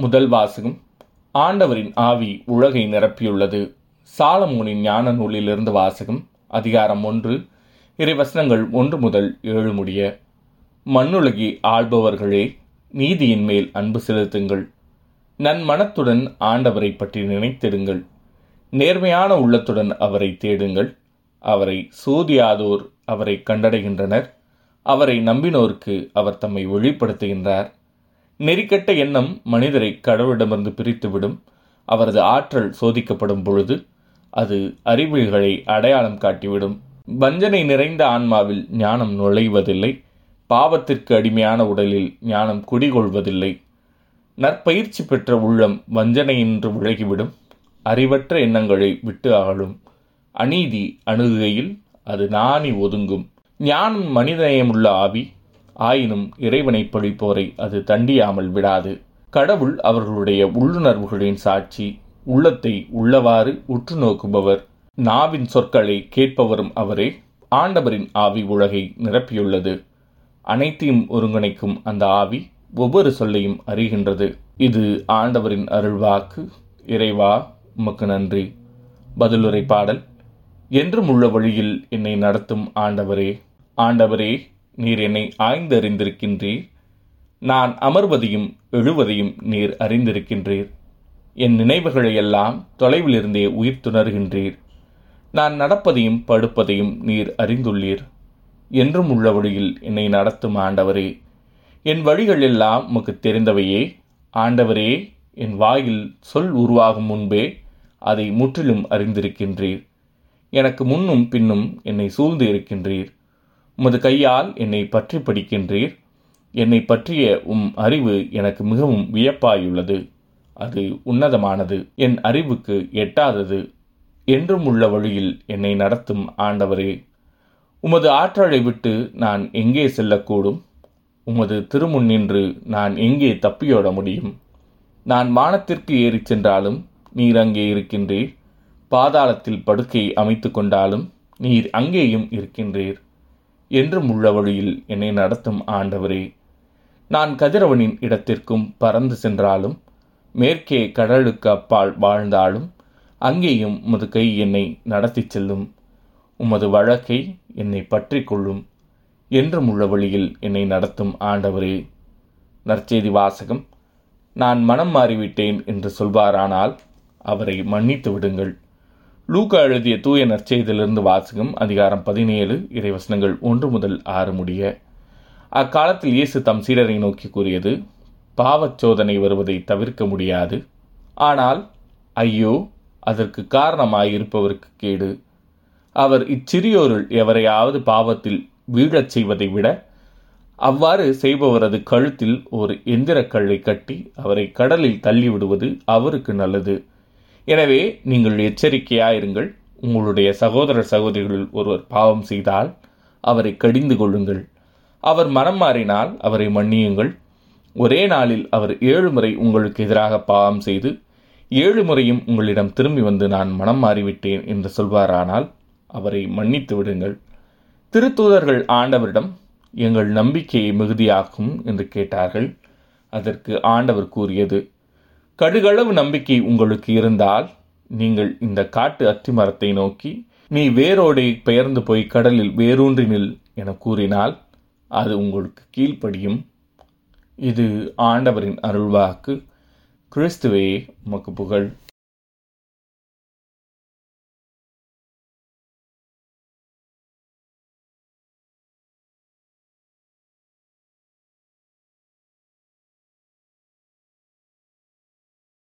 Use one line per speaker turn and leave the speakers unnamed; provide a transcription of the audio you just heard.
முதல் வாசகம். ஆண்டவரின் ஆவி உலகை நிரப்பியுள்ளது. சாலமோனின் ஞான நூலிலிருந்து வாசகம் அதிகாரம் ஒன்று இறைவசனங்கள் ஒன்று முதல் ஏழு முடிய. மண்ணுலகி ஆள்பவர்களே நீதியின் மேல் அன்பு செலுத்துங்கள். நன்மனத்துடன் ஆண்டவரை பற்றி நினைத்திடுங்கள். நேர்மையான உள்ளத்துடன் அவரை தேடுங்கள். அவரை சூதியாதோர் அவரை கண்டடைகின்றனர். அவரை நம்பினோருக்கு அவர் தம்மை வெளிப்படுத்துகின்றார். நெறிக்கட்ட எண்ணம் மனிதரை கடவுளிடமிருந்து பிரித்துவிடும். அவரது ஆற்றல் சோதிக்கப்படும் பொழுது அது அறிவியல்களை அடையாளம் காட்டிவிடும். வஞ்சனை நிறைந்த ஆன்மாவில் ஞானம் நுழைவதில்லை. பாவத்திற்கு அடிமையான உடலில் ஞானம் குடிகொள்வதில்லை. நற்பயிற்சி பெற்ற உள்ளம் வஞ்சனையின்று விலகிவிடும். அறிவற்ற எண்ணங்களை விட்டு அகலும். அநீதி அணுகுகையில் அது நாணி ஒதுங்கும். ஞானம் மனிதநேயமுள்ள ஆவி ஆயினும் இறைவனை பழிப்போரை அது தண்டியாமல் விடாது. கடவுள் அவர்களுடைய உள்ளுணர்வுகளின் சாட்சி உள்ளத்தை உள்ளவாறு உற்று நோக்குபவர். நாவின் சொற்களை கேட்பவரும் அவரே. ஆண்டவரின் ஆவி உலகை நிரப்பியுள்ளது. அனைத்தையும் ஒருங்கிணைக்கும் அந்த ஆவி ஒவ்வொரு சொல்லையும் அறிகின்றது. இது ஆண்டவரின் அருள்வாக்கு. இறைவா உமக்கு நன்றி. பதிலுரை பாடல் என்றும் உள்ள வழியில் என்னை நடத்தும் ஆண்டவரே. ஆண்டவரே நீர் என்னை ஆய்ந்தறிந்திருக்கின்றீர். நான் அமர்வதையும் எழுவதையும் நீர் அறிந்திருக்கின்றீர். என் நினைவுகளையெல்லாம் தொலைவிலிருந்தே உயிர் துணர்கின்றீர் நான் நடப்பதையும் படுப்பதையும் நீர் அறிந்துள்ளீர். என்றும் உள்ள வழியில் என்னை நடத்தும் ஆண்டவரே என் வழிகள் எல்லாம் உமக்கு தெரிந்தவையே. ஆண்டவரே என் வாயில் சொல் உருவாகும் முன்பே அதை முற்றிலும் அறிந்திருக்கின்றீர். எனக்கு முன்னும் பின்னும் என்னை சூழ்ந்து இருக்கின்றீர். உமது கையால் என்னை பற்றி படிக்கின்றீர். என்னை பற்றிய உம் அறிவு எனக்கு மிகவும் வியப்பாயுள்ளது. அது உன்னதமானது. என் அறிவுக்கு எட்டாதது. என்றும் உள்ள வழியில் என்னை நடத்தும் ஆண்டவரே. உமது ஆற்றலை விட்டு நான் எங்கே செல்லக்கூடும்? உமது திருமுன் நின்று நான் எங்கே தப்பியோட முடியும்? நான் வானத்திற்கு ஏறிச் சென்றாலும் நீர் அங்கே இருக்கின்றீர். பாதாளத்தில் படுக்கை அமைத்து கொண்டாலும் நீர் அங்கேயும் இருக்கின்றீர். என்றும் உள்ள வழியில் என்னை நடத்தும் ஆண்டவரே. நான் கதிரவனின் இடத்திற்கும் பறந்து சென்றாலும் மேற்கே கடலுக்கு அப்பால் வாழ்ந்தாலும் அங்கேயும் உமது கை என்னை நடத்திச் செல்லும். உமது வழக்கை என்னை பற்றி கொள்ளும். என்றும் உள்ள வழியில் என்னை நடத்தும் ஆண்டவரே. நற்செய்தி வாசகம். நான் மனம் மாறிவிட்டேன் என்று சொல்வாரானால் அவரை மன்னித்து விடுங்கள். லூக்கா எழுதிய தூய நற்செய்தியிலிருந்து வாசகம் அதிகாரம் பதினேழு இறைவசனங்கள் ஒன்று முதல் ஆறு முடிய. அக்காலத்தில் இயேசு தம் சீடரை நோக்கி கூறியது பாவச் சோதனை வருவதை தவிர்க்க முடியாது. ஆனால் ஐயோ அதற்கு காரணமாயிருப்பவருக்கு கேடு. அவர் இச்சிறியோருள் எவரையாவது பாவத்தில் வீழச் செய்வதை விட அவ்வாறு செய்பவரது கழுத்தில் ஒரு எந்திரக்கல்லை கட்டி அவரை கடலில் தள்ளிவிடுவது அவருக்கு நல்லது. எனவே நீங்கள் எச்சரிக்கையாயிருங்கள் உங்களுடைய சகோதர சகோதரிகளில் ஒருவர் பாவம் செய்தால் அவரை கடிந்து கொள்ளுங்கள். அவர் மனம் மாறினால் அவரை மன்னியுங்கள். ஒரே நாளில் அவர் ஏழு முறை உங்களுக்கு எதிராக பாவம் செய்து ஏழு முறையும் உங்களிடம் திரும்பி வந்து நான் மனம் மாறிவிட்டேன் என்று சொல்வாரானால் அவரை மன்னித்து விடுங்கள். திருத்தூதர்கள் ஆண்டவரிடம் எங்கள் நம்பிக்கையை மிகுதியாக்கும் என்று கேட்டார்கள். அதற்கு ஆண்டவர் கூறியது கடுகளவு நம்பிக்கை உங்களுக்கு இருந்தால் நீங்கள் இந்த காட்டு அத்திமரத்தை நோக்கி நீ வேரோடை பெயர்ந்து போய் கடலில் வேரூன்றி நில் என கூறினால் அது உங்களுக்கு கீழ்ப்படியும். இது ஆண்டவரின் அருள்வாக்கு. கிறிஸ்துவே உமக்கு புகழ்.